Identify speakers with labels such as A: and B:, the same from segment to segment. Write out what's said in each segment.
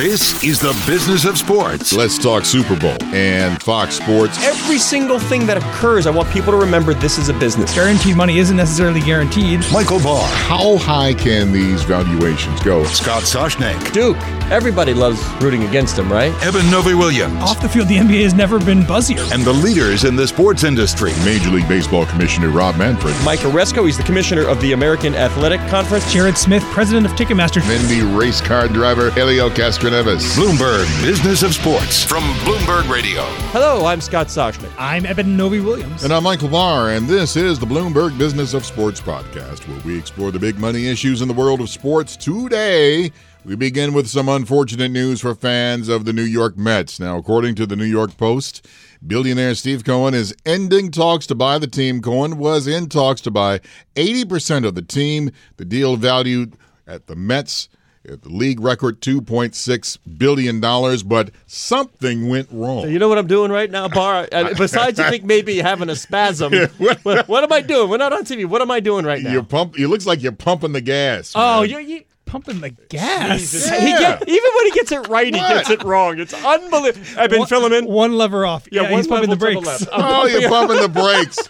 A: This is the business of sports.
B: Let's talk Super Bowl and Fox Sports.
C: Every single thing that occurs, I want people to remember this is a business.
D: Guaranteed money isn't necessarily guaranteed.
A: Michael Barr,
B: How high can these valuations go?
A: Scott Soshnick,
C: Duke, everybody loves rooting against him, right?
A: Eben Novy-Williams,
D: Off the field, the NBA has never been buzzier.
A: and the leaders in the sports industry.
B: Major League Baseball Commissioner Rob Manfred.
C: Mike Aresco, he's the commissioner of the American Athletic Conference.
D: Jared Smith, president of Ticketmaster.
B: Then the race car driver Helio Castroneves.
A: Bloomberg Business of Sports from Bloomberg Radio.
C: Hello, I'm Scott Soshnick.
D: I'm Eben Novy-Williams.
B: And I'm Michael Barr, and this is the Bloomberg Business of Sports podcast, where we explore the big money issues in the world of sports. Today, we begin with some unfortunate news for fans of the New York Mets. Now, according to the New York Post, billionaire Steve Cohen is ending talks to buy the team. Cohen was in talks to buy 80% of the team. The deal valued at the Mets at the league record $2.6 billion, but something went wrong.
C: You know what I'm doing right now, Barr? Besides, you think maybe having a spasm. what, what am I doing? We're not on TV. What am I doing right now?
B: You're pump. It looks like you're pumping the gas.
C: oh,
B: man.
C: you're. You,
D: pumping the gas.
B: Yeah.
C: He get, even when he gets it right, he gets it wrong. It's unbelievable. I've been
D: One-
C: filming.
D: One lever off. Yeah,
C: one
D: he's pumping the brakes.
C: left. I'm
B: Oh, you're pumping the brakes.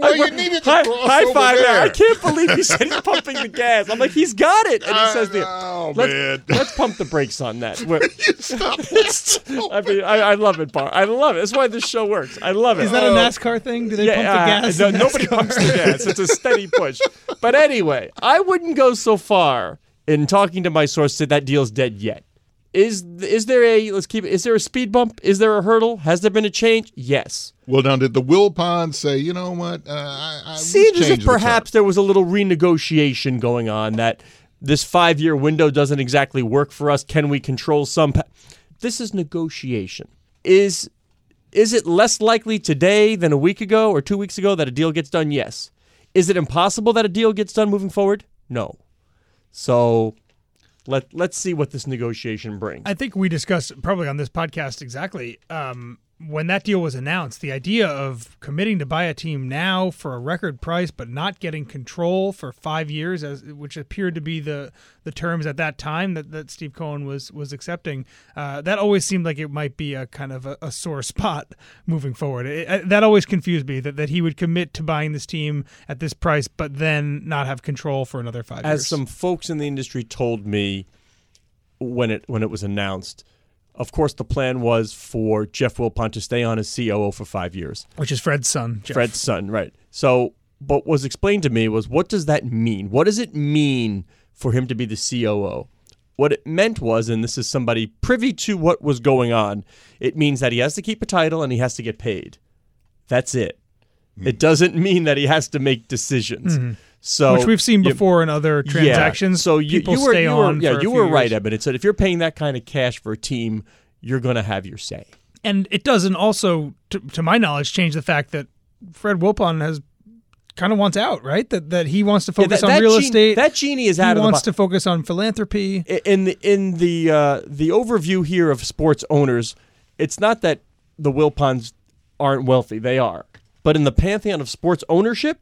B: Well, you
C: I-
B: needed to
C: high,
B: cross
C: high
B: over
C: five.
B: there.
C: I can't believe he said he's pumping the gas. I'm like, he's got it. And he
B: I
C: says, the,
B: know,
C: let's,
B: man.
C: let's pump the brakes on that. We're-
B: Stop.
C: I mean, I, I love it, Barr. I love it. That's why this show works. I love it.
D: Is that a NASCAR thing? Do they pump the
C: uh,
D: gas?
C: no, nobody pumps the gas. It's a steady push. But anyway, I wouldn't go so far in talking to my source said that deal's dead yet. Is is there a let's keep it? Is there a speed bump? Is there a hurdle? Has there been a change? Yes.
B: Well, now did the Wilpons say, you know what? Uh, I, I
C: Seems as if
B: the
C: perhaps there was a little renegotiation going on that this five year window doesn't exactly work for us. Can we control some? Pa- this is negotiation. Is is it less likely today than a week ago or two weeks ago that a deal gets done? Yes. Is it impossible that a deal gets done moving forward? No. So let let's see what this negotiation brings.
D: I think we discussed probably on this podcast exactly um, when that deal was announced. The idea of committing to buy a team now for a record price, but not getting control for five years, as which appeared to be the the terms at that time that, that Steve Cohen was was accepting. Uh, that always seemed like it might be a kind of a, a sore spot moving forward. It, it- that always confused me that, that he would commit to buying this team at this price, but then not have control for another five
C: as
D: years.
C: As some folks in the industry told me when it when it was announced. Of course, the plan was for Jeff Wilpon to stay on as COO for five years.
D: which is Fred's son, Jeff.
C: Fred's son, right? So, but what was explained to me was what does that mean? What does it mean for him to be the COO? What it meant was, and this is somebody privy to what was going on, it means that he has to keep a title and he has to get paid. That's it. Hmm. It doesn't mean that he has to make decisions.
D: Mm-hmm. So, which we've seen
C: you-
D: before in other transactions.
C: yeah. So you,
D: people
C: you were,
D: stay
C: you
D: on.
C: Yeah, you were right. Eben. It said if you're paying that kind of cash for a team, you're going to have your say.
D: and it doesn't also, to, to my knowledge, change the fact that Fred Wilpon has kind of wants out, right? That that he wants to
C: Yeah,
D: focus
C: that-
D: on
C: that
D: real
C: genie-
D: estate.
C: That genie is
D: he
C: out of the
D: wants to focus on philanthropy.
C: In the in the uh, the overview here of sports owners, it's not that the Wilpons aren't wealthy; they are. But in the pantheon of sports ownership,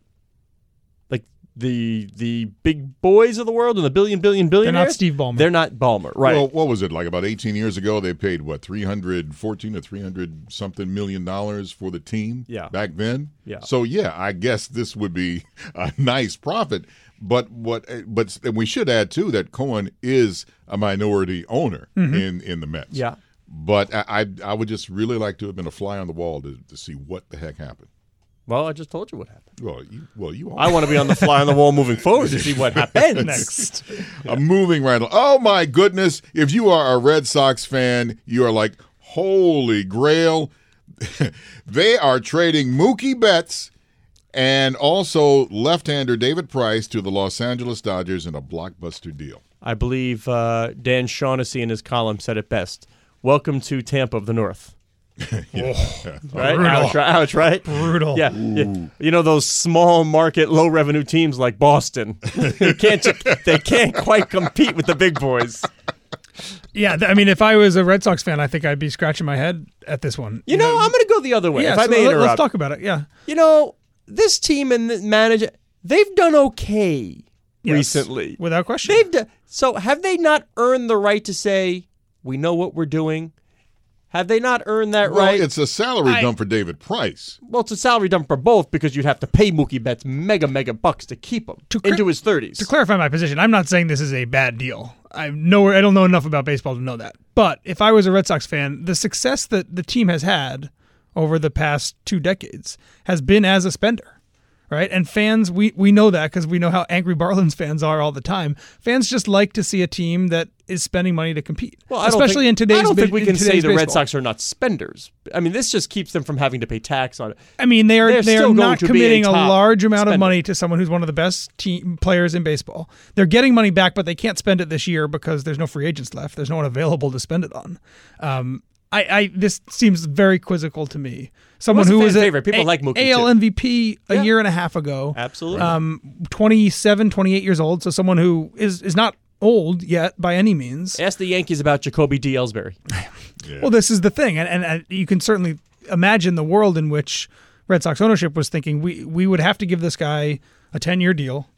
C: the the big boys of the world and the billion billion billionaires, They're not
D: Steve Ballmer.
C: They're not Ballmer, right?
B: Well, what was it like about 18 years ago? They paid what 314 or 300 something million dollars for the team.
C: Yeah.
B: back then.
C: Yeah.
B: So yeah, I guess this would be a nice profit. But what? But and we should add too that Cohen is a minority owner mm-hmm. in in the Mets.
C: Yeah.
B: But I, I I would just really like to have been a fly on the wall to, to see what the heck happened.
C: Well, I just told you what happened.
B: Well, you well you
C: I want to be on the fly on the wall moving forward to see what happens next.
B: I'm moving right along. Oh my goodness! If you are a Red Sox fan, you are like, holy grail! they are trading Mookie Betts and also left-hander David Price to the Los Angeles Dodgers in a blockbuster deal.
C: I believe uh, Dan Shaughnessy in his column said it best. Welcome to Tampa of the North. Oh, right?
D: Brutal.
C: Ouch, right? Ouch, right?
D: Brutal.
C: Yeah, yeah. You know those small market, low revenue teams like Boston. they can't they can't quite compete with the big boys.
D: Yeah, I mean, if I was a Red Sox fan, I think I'd be scratching my head at this one.
C: You know, I'm going to go the other way.
D: yeah,
C: if I may
D: let-
C: interrupt.
D: let's talk about it. Yeah,
C: You know, this team and the manager, they've done okay
D: Yes,
C: recently.
D: without question.
C: They've done, so have they not earned the right to say We know what we're doing. Have they not earned that
B: Well,
C: right?
B: it's a salary
D: I-
B: dump for David Price.
C: well, it's a salary dump for both because you'd have to pay Mookie Betts mega, mega bucks to keep him
D: To cri-
C: into his 30s.
D: To clarify my position, I'm not saying this is a bad deal. I know I don't know enough about baseball to know that. But if I was a Red Sox fan, the success that the team has had over the past two decades has been as a spender. Right? And fans, we, we know that because we know how angry Marlins fans are all the time. Fans just like to see a team that is spending money to compete.
C: Well, I don't
D: especially
C: think,
D: in today's
C: I don't think we can say the Red. Sox are not spenders. I mean, this just keeps them from having to pay tax on it.
D: I mean, they are
C: They're
D: they are not
C: be a
D: committing a, large amount of money to someone who's one of the best team players in baseball. They're getting money back, but they can't spend it this year because there's no free agents left. There's no one available to spend it on. Um, I, I this seems very quizzical to me. Someone
C: Well,
D: who was a
C: favorite. People
D: A-
C: like Mookie,
D: AL
C: too.
D: MVP a
C: Yeah.
D: year and a half ago.
C: Absolutely.
D: Um, 27, 28 years old. So someone who is is not old yet by any means.
C: Ask the Yankees about Jacoby D. Ellsbury.
D: Well, this is the thing, and, and, and you can certainly imagine the world in which Red Sox ownership was thinking we we would have to give this guy a ten year deal.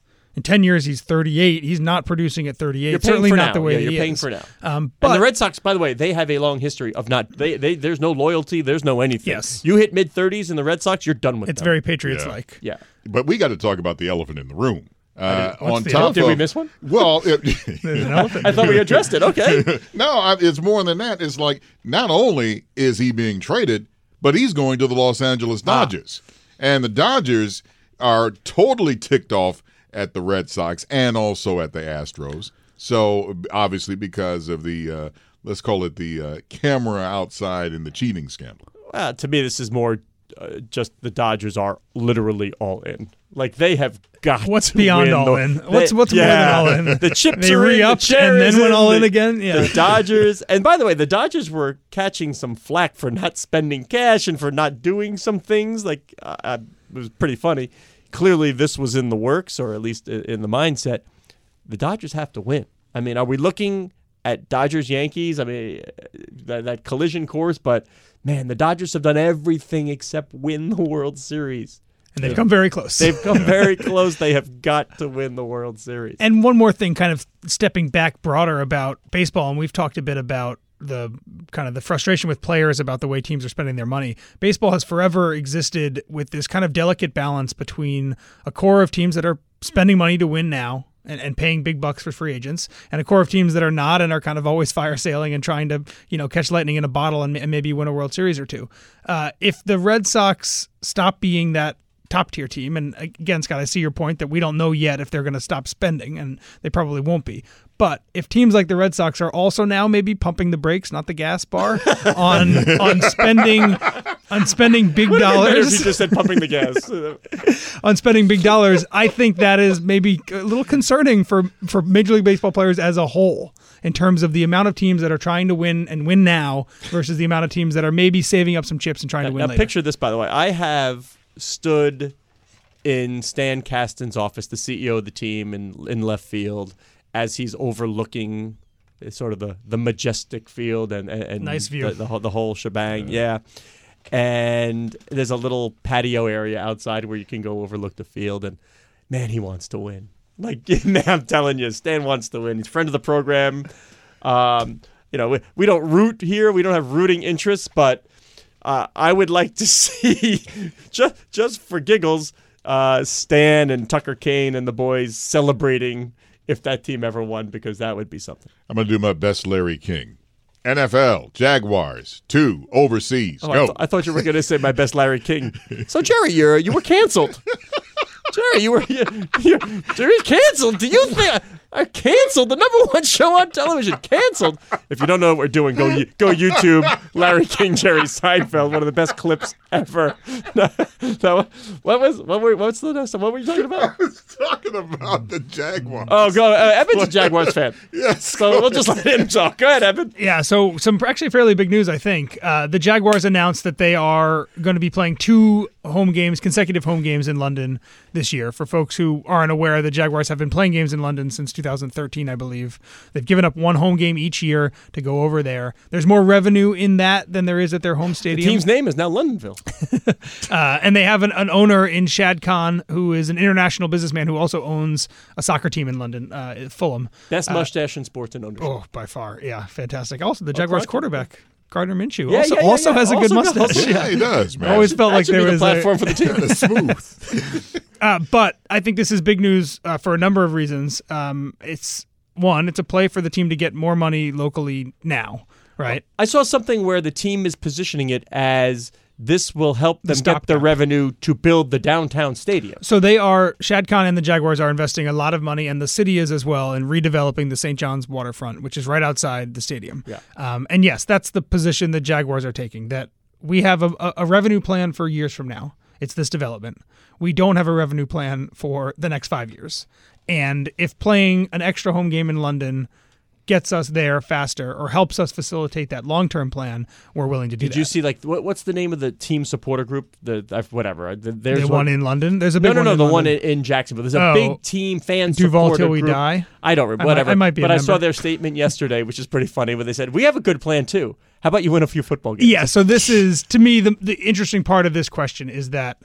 D: In ten years, he's thirty eight. He's not producing at thirty eight.
C: You're paying
D: Certainly
C: for
D: not
C: now.
D: the way
C: Yeah,
D: that
C: you're
D: he
C: paying
D: is.
C: for now.
D: Um, but
C: and the Red Sox, by the way, they have a long history of not. They, they there's no loyalty. There's no anything.
D: Yes.
C: You hit mid 30s in the Red Sox, you're done with it.
D: it's
C: them.
D: very Patriots like.
C: yeah.
B: But we got to talk about the elephant in the room. Uh, on top
D: elephant?
C: Did we miss one?
B: Well, it,
D: an elephant.
C: I thought we addressed it. Okay.
B: no, I, it's more than that. It's like not only is he being traded, but he's going to the Los Angeles
C: Ah.
B: Dodgers, and the Dodgers are totally ticked off at the Red Sox and also at the Astros. So obviously, because of the uh, let's call it the uh, camera outside in the cheating scandal.
C: Uh, to me, this is more uh, just the Dodgers are literally all in. Like they have got.
D: What's
C: to
D: beyond
C: win
D: all
C: the-
D: in?
C: they-
D: What's- what's more than all in?
C: The chips
D: They
C: are in, the
D: re-upped
C: chair
D: and then went all in
C: the-
D: again? Yeah.
C: The Dodgers, and by the way, the Dodgers were catching some flack for not spending cash and for not doing some things. Like uh, uh, it was pretty funny. Clearly, this was in the works, or at least in the mindset. The Dodgers have to win. I mean, are we looking at Dodgers Yankees? I mean, that, that collision course, but man, the Dodgers have done everything except win the World Series.
D: and they've come very close.
C: They've come very close. They have got to win the World Series.
D: And one more thing, kind of stepping back broader about baseball, and we've talked a bit about the kind of the frustration with players about the way teams are spending their money. Baseball has forever existed with this kind of delicate balance between a core of teams that are spending money to win now. And, and paying big bucks for free agents, and a core of teams that are not and are kind of always fire sailing and trying to, you know, catch lightning in a bottle and, and maybe win a World Series or two. Uh, if the Red Sox stop being that top tier team. And again, Scott, I see your point that we don't know yet if they're going to stop spending, and they probably won't be. But if teams like the Red Sox are also now maybe pumping the brakes, not the gas Barr, on on spending on spending big dollars
C: you just said pumping the gas.
D: on spending big dollars, I think that is maybe a little concerning for for Major League Baseball players as a whole in terms of the amount of teams that are trying to win and win now versus the amount of teams that are maybe saving up some chips and trying to win
C: now,
D: later.
C: picture this, by the way. I have stood in Stan Kasten's office, the CEO of the team, in in left field, as he's overlooking sort of the, the majestic field and, and, and
D: Nice view.
C: the, the, whole- the whole shebang. Yeah. And there's a little patio area outside where you can go overlook the field. And man, he wants to win. Like, man, I'm telling you, Stan wants to win. He's a friend of the program. Um, you know, we, we don't root here. We don't have rooting interests, but uh, I would like to see, just just for giggles, uh, Stan and Tucker Kain and the boys celebrating if that team ever won, because that would be something.
B: I'm going to do my best, Larry King. NFL, Jaguars, two, overseas.
C: Oh, I, th- I thought you were going to say my best Larry King. So Jerry, you you were canceled. Jerry, you were you, you, Jerry canceled. Do you think I canceled the number one show on television? Canceled. If you don't know what we're doing, go go YouTube Larry King, Jerry Seinfeld, one of the best clips ever. No, what was what were what's the next one? What were you talking about?
B: I was talking about the Jaguars.
C: Oh, go. Uh, Eben's a Jaguars fan,
B: yes.
C: so we'll just let him talk. Go ahead, Eben.
D: Yeah, so some actually fairly big news, I think. Uh, the Jaguars announced that they are going to be playing two home games, consecutive home games in London this year. For folks who aren't aware, the Jaguars have been playing games in London since 2013, I believe. They've given up one home game each year to go over there. There's more revenue in that than there is at their home stadium.
C: The team's name is now Londonville.
D: Uh, and they have an, an owner in Shad Khan who is an international businessman who also owns a soccer team in London, uh, Fulham.
C: Best mustache in sports and ownership.
D: Oh, by far, yeah, fantastic. Also, the Jaguars quarterback Gardner Minshew
C: Yeah,
D: also,
C: yeah, yeah,
D: also
C: yeah.
D: has a good
C: Also got-
D: mustache.
B: Yeah, he does, man.
D: Always felt
C: That
D: like
C: should
D: there
C: be the
D: was
C: platform
D: a,
C: for the team.
B: smooth.
D: uh, but I think this is big news uh, for a number of reasons. Um, it's one, it's a play for the team to get more money locally now, right?
C: I saw something where the team is positioning it as this will help them get the revenue to build the downtown stadium.
D: So they are Shad Khan and the Jaguars are investing a lot of money, and the city is as well in redeveloping the St. John's waterfront, which is right outside the stadium.
C: Yeah.
D: Um, and yes, that's the position the Jaguars are taking. That we have a, a- a revenue plan for years from now. It's this development. We don't have a revenue plan for the next five years. And if playing an extra home game in London gets us there faster or helps us facilitate that long term plan, we're willing to do
C: Did
D: that.
C: you see like what, what's the name of the team supporter group? The I- whatever. Uh, the, there's
D: the one in London? There's a
C: no
D: big
C: no no
D: one
C: the
D: in
C: one
D: London.
C: in, Jacksonville. There's a
D: Oh.
C: big team fan
D: Duval Till We
C: group.
D: Die?
C: I don't remember.
D: I might-
C: Whatever.
D: I might be
C: but I saw their statement yesterday, which is pretty funny. Where they said we have a good plan too. How about you win a few football games?
D: Yeah, so this is to me the the interesting part of this question is that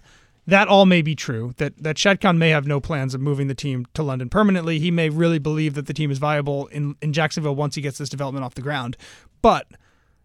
D: that all may be true. That that Shad Khan may have no plans of moving the team to London permanently. He may really believe that the team is viable in in Jacksonville once he gets this development off the ground. But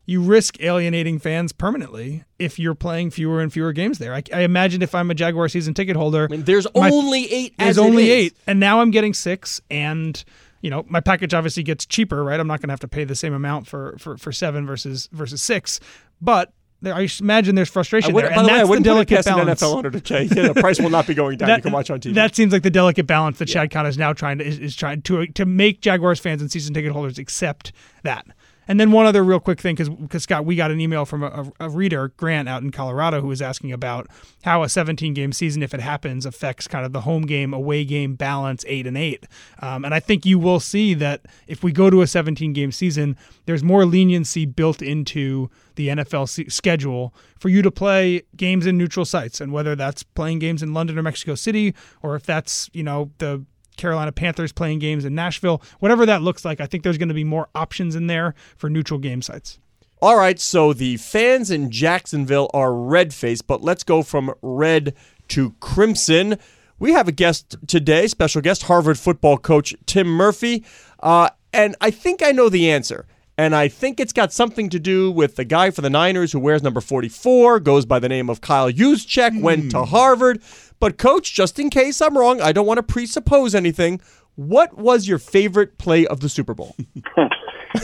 D: you risk alienating fans permanently if you're playing fewer and fewer games there. I, I imagine if I'm a Jaguar season ticket holder,
C: I mean, there's
D: My-
C: only eight.
D: there's
C: as
D: only eight, and now I'm getting six, and you know my package obviously gets cheaper, right? I'm not going to have to pay the same amount for for, for seven versus versus six, but there, I imagine there's frustration
C: would,
D: there,
C: by
D: and
C: the way, I
D: that's the
C: wouldn't put it
D: delicate
C: past an
D: balance.
C: NFL owner to change. The price will not be going down. you can watch on TV.
D: That seems like the delicate balance that Shad Khan is now trying to is, is trying to to make Jaguars fans and season ticket holders accept that. And then one other real quick thing, because Scott, we got an email from a, a reader, Grant, out in Colorado, who was asking about how a 17 game season, if it happens, affects kind of the home game, away game balance, eight and eight. Um, and I think you will see that if we go to a 17 game season, there's more leniency built into the NFL schedule for you to play games in neutral sites, and whether that's playing games in London or Mexico City, or if that's you know the Carolina Panthers playing games in Nashville, whatever that looks like, I think there's going to be more options in there for neutral game sites.
C: All right, so the fans in Jacksonville are red faced, but let's go from red to crimson. We have a guest today, special guest, Harvard football coach Tim Murphy. Uh, and I think I know the answer. And I think it's got something to do with the guy for the Niners who wears number 44, goes by the name of Kyle Juszczyk, went to Harvard. But, coach, just in case I'm wrong, I don't want to presuppose anything. What was your favorite play of the Super Bowl?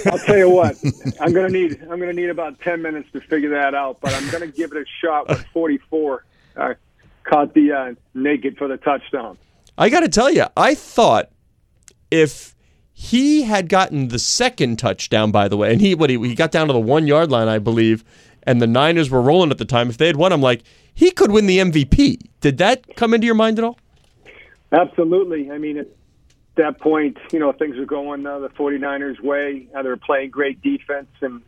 E: I'll tell you what, I'm gonna need I'm gonna need about ten minutes to figure that out, but I'm gonna give it a shot when 44 uh, caught the uh, naked for the touchdown.
C: I got to tell you, I thought if he had gotten the second touchdown, by the way, and he what he, he got down to the one yard line, I believe, and the Niners were rolling at the time. If they had won, I'm like, he could win the MVP. Did that come into your mind at all?
E: Absolutely. I mean, at that point, you know, things were going uh, the 49ers' way. Uh, they were playing great defense and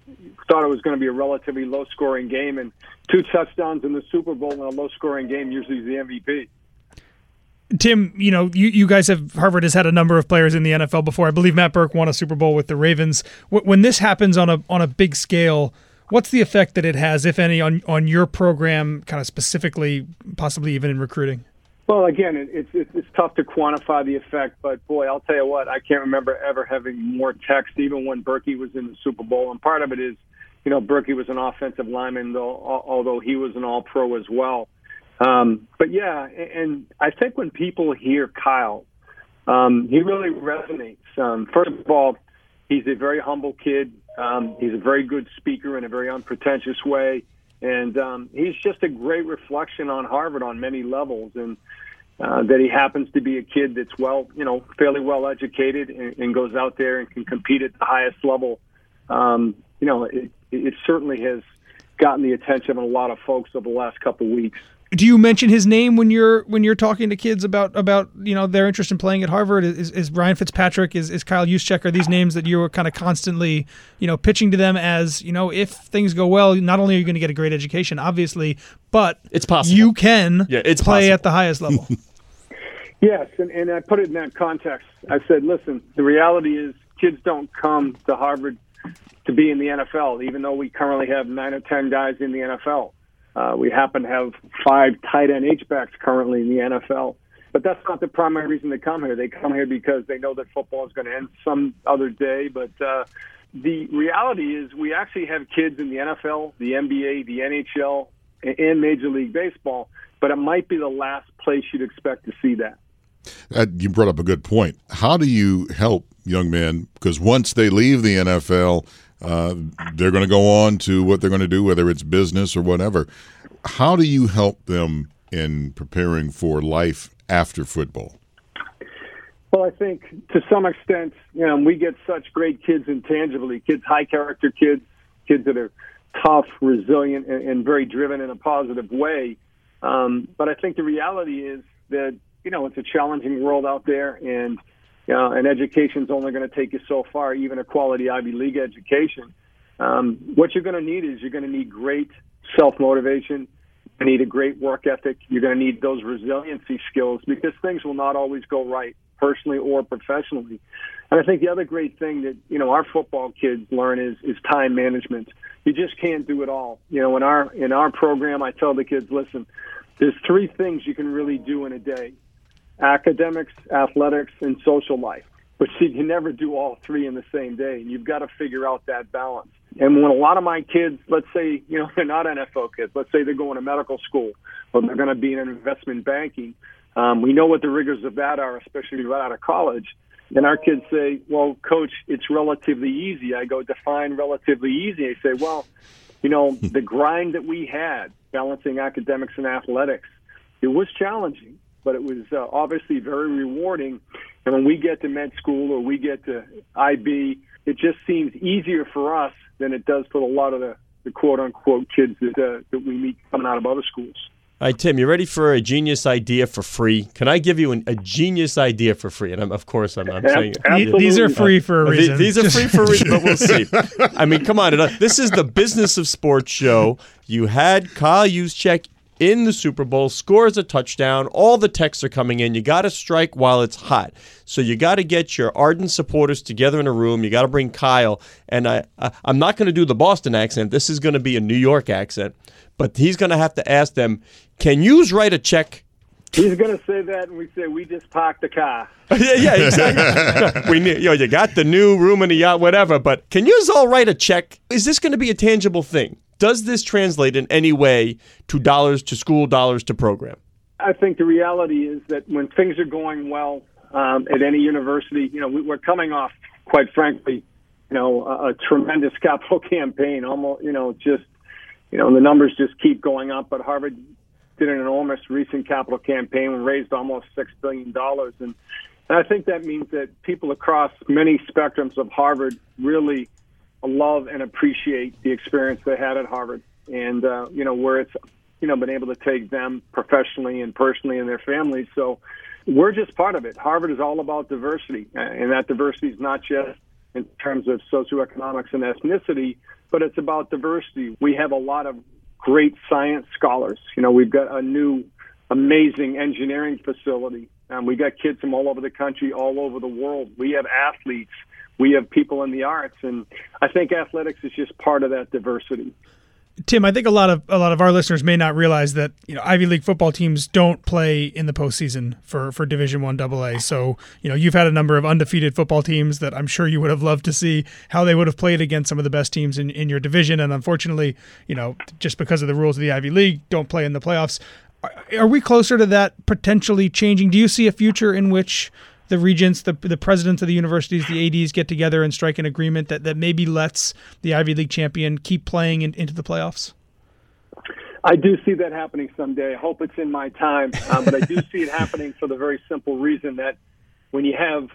E: thought it was going to be a relatively low scoring game. And two touchdowns in the Super Bowl in a low scoring game usually is the MVP.
D: Tim, you know, you, you guys have Harvard has had a number of players in the NFL before. I believe Matt Birk won a Super Bowl with the Ravens. When this happens on a on a big scale, what's the effect that it has, if any, on on your program, kind of specifically, possibly even in recruiting?
E: Well, again, it's it's it's tough to quantify the effect, but boy, I'll tell you what, I can't remember ever having more text, even when Berkey was in the Super Bowl. And part of it is, you know, Berkey was an offensive lineman, though, although he was an All-Pro as well. Um, but yeah, and, I think when people hear Kyle, um, he really resonates. Um, first of all, he's a very humble kid. Um, he's a very good speaker in a very unpretentious way, and um, he's just a great reflection on Harvard on many levels. And uh, that he happens to be a kid that's well, you know, fairly well educated and, and goes out there and can compete at the highest level. Um, you know, it, it certainly has gotten the attention of a lot of folks over the last couple of weeks.
D: Do you mention his name when you're when you're talking to kids about about you know their interest in playing at Harvard? Is, is Ryan Fitzpatrick? Is, is Kyle Juszczyk? Are these names that you were kind of constantly you know pitching to them as you know if things go well, not only are you going to get a great education, obviously, but
C: It's possible.
D: you can
C: Yeah, it's
D: play
C: possible.
D: at the highest level.
E: Yes, and, and I put it in that context. I said, listen, the reality is kids don't come to Harvard to be in the NFL, even though we currently have nine or ten guys in the NFL. Uh, we happen to have five tight end H-backs currently in the NFL. But that's not the primary reason they come here. They come here because they know that football is going to end some other day. But uh, the reality is, we actually have kids in the NFL, the NBA, the NHL, and Major League Baseball. But it might be the last place you'd expect to see that.
B: Uh, you brought up a good point. How do you help young men? Because once they leave the NFL, uh, they're going to go on to what they're going to do, whether it's business or whatever. How do you help them in preparing for life after football?
E: Well, I think to some extent, you know, we get such great kids intangibly, kids, high character kids, kids that are tough, resilient, and, and very driven in a positive way. Um, but I think the reality is that, you know, it's a challenging world out there and, know, and education's only going to take you so far, even a quality Ivy League education. Um, what you're going to need is you're going to need great self motivation you need a great work ethic. You're going to need those resiliency skills because things will not always go right personally or professionally. And I think the other great thing that, you know, our football kids learn is, is time management. You just can't do it all. You know, in our, in our program, I tell the kids, listen, there's three things you can really do in a day. Academics, athletics, and social life. But see, you can never do all three in the same day. And you've got to figure out that balance. And when a lot of my kids, let's say, you know, they're not NFL kids, let's say they're going to medical school or they're going to be in investment banking, um, we know what the rigors of that are, especially right out of college. And our kids say, well, coach, it's relatively easy. I go, define relatively easy. I say, well, you know, the grind that we had balancing academics and athletics, it was challenging, but it was uh, obviously very rewarding. And when we get to med school or we get to IB, it just seems easier for us than it does for a lot of the, the quote unquote kids that, uh, that we meet coming out of other schools.
C: All right, Tim, you ready for a genius idea for free? Can I give you an, a genius idea for free? And I'm, of course, I'm, I'm saying
D: Absolutely. these are free for a reason.
C: These, these are free for a reason, but we'll see. I mean, come on. This is the business of sports show. You had Kyle Juszczyk in the Super Bowl, scores a touchdown. All the texts are coming in. You got to strike while it's hot. So you got to get your ardent supporters together in a room. You got to bring Kyle. And I, I I'm not going to do the Boston accent. This is going to be a New York accent. But he's going to have to ask them, can you write a check
E: He's going to say that, and we say we just parked the car.
C: yeah, yeah, exactly. we, you know, you got the new room in the yacht, whatever. But can you all write a check? Is this going to be a tangible thing? Does this translate in any way to dollars to school, dollars to program?
E: I think the reality is that when things are going well um, at any university, you know, we, we're coming off, quite frankly, you know, a, a tremendous capital campaign. Almost, you know, just, you know, the numbers just keep going up. But Harvard did an enormous recent capital campaign and raised almost six billion dollars, and and I think that means that people across many spectrums of Harvard really love and appreciate the experience they had at Harvard, and uh, you know where it's you know been able to take them professionally and personally and their families. So we're just part of it. Harvard is all about diversity, and that diversity is not just in terms of socioeconomics and ethnicity, but it's about diversity. We have a lot of great science scholars. You know, we've got a new amazing engineering facility. Um, we got kids from all over the country, all over the world. We have athletes we have people in the arts, and I think athletics is just part of that diversity.
D: Tim, I think a lot of a lot of our listeners may not realize that you know Ivy League football teams don't play in the postseason for for Division One AA. So you know you've had a number of undefeated football teams that I'm sure you would have loved to see how they would have played against some of the best teams in, in your division, and unfortunately, you know just because of the rules of the Ivy League, don't play in the playoffs. Are we closer to that potentially changing? Do you see a future in which the regents, the the presidents of the universities, the ads get together and strike an agreement that, that maybe lets the Ivy League champion keep playing in, into the playoffs?
E: I do see that happening someday. I hope it's in my time, um, but I do see it happening for the very simple reason that when you have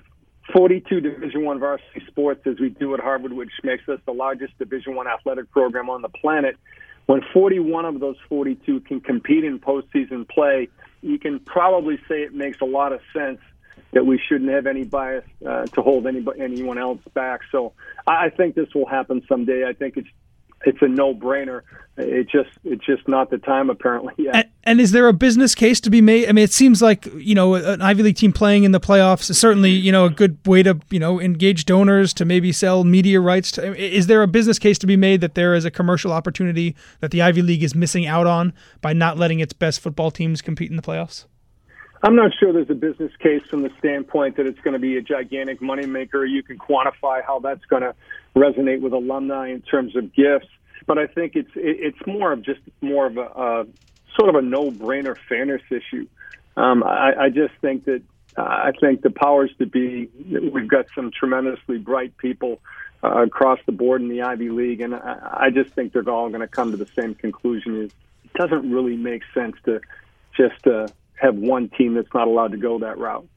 E: 42 Division One varsity sports, as we do at Harvard, which makes us the largest Division One athletic program on the planet, when 41 of those 42 can compete in postseason play, you can probably say it makes a lot of sense that we shouldn't have any bias uh, to hold any, anyone else back. So I think this will happen someday. I think it's it's a no brainer. It just it's just not the time apparently yet.
D: And, and, is there a business case to be made? I mean, it seems like you know an Ivy League team playing in the playoffs is certainly you know a good way to you know engage donors to maybe sell media rights. To, is there a business case to be made that there is a commercial opportunity that the Ivy League is missing out on by not letting its best football teams compete in the playoffs?
E: I'm not sure there's a business case from the standpoint that it's going to be a gigantic moneymaker. You can quantify how that's going to resonate with alumni in terms of gifts but I think it's it's more of just more of a, a sort of a no-brainer fairness issue. Um, I, I just think that uh, I think the powers to be, we've got some tremendously bright people uh, across the board in the Ivy League, and I, I just think they're all going to come to the same conclusion: it doesn't really make sense to just uh, have one team that's not allowed to go that route.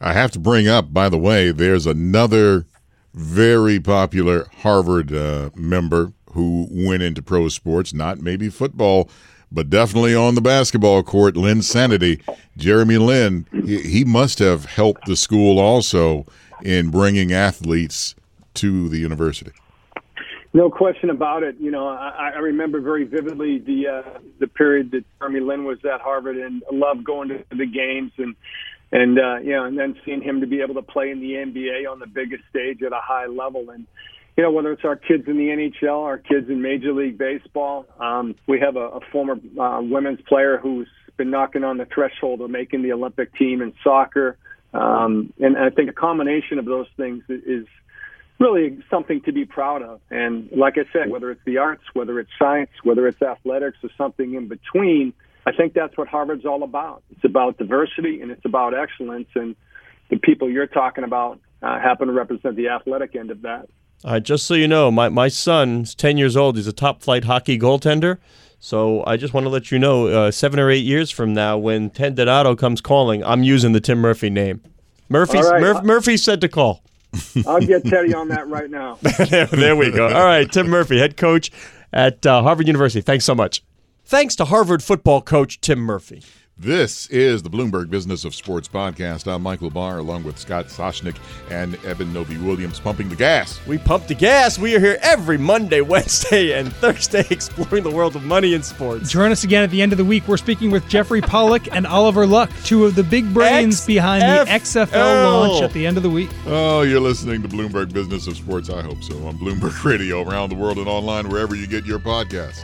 B: I have to bring up, by the way, there's another very popular Harvard uh, member who went into pro sports, not maybe football, but definitely on the basketball court. Linsanity. Jeremy Lin, he, he must have helped the school also in bringing athletes to the university.
E: No question about it. You know, I, I remember very vividly the uh, the period that Jeremy Lin was at Harvard, and loved going to the games and and uh, you know, and then seeing him to be able to play in the NBA on the biggest stage at a high level. And you know, whether it's our kids in the NHL, our kids in Major League Baseball. Um, we have a, a former uh, women's player who's been knocking on the threshold of making the Olympic team in soccer. Um, and I think a combination of those things is really something to be proud of. And like I said, whether it's the arts, whether it's science, whether it's athletics, or something in between, I think that's what Harvard's all about. It's about diversity and it's about excellence. And the people you're talking about uh, happen to represent the athletic end of that.
C: Uh, just so you know, my, my son's 10 years old. He's a top flight hockey goaltender. So I just want to let you know, uh, seven or eight years from now, when Ted Donato comes calling, I'm using the Tim Murphy name. Murphy, right. Murph, Murphy said to call.
E: I'll get Teddy on that right now.
C: there, there, we go. All right, Tim Murphy, head coach at uh, Harvard University. Thanks so much. Thanks to Harvard football coach Tim Murphy.
B: This is the Bloomberg Business of Sports podcast. I'm Michael Barr, along with Scott Soshnick and Eben Novy-Williams, pumping the gas.
C: We pump the gas. We are here every Monday, Wednesday, and Thursday exploring the world of money and sports.
D: Join us again at the end of the week. We're speaking with Jeffrey Pollack and Oliver Luck, two of the big brains X- behind the XFL launch at the end of the week.
B: Oh, you're listening to Bloomberg Business of Sports. I hope so on Bloomberg Radio around the world and online wherever you get your podcast.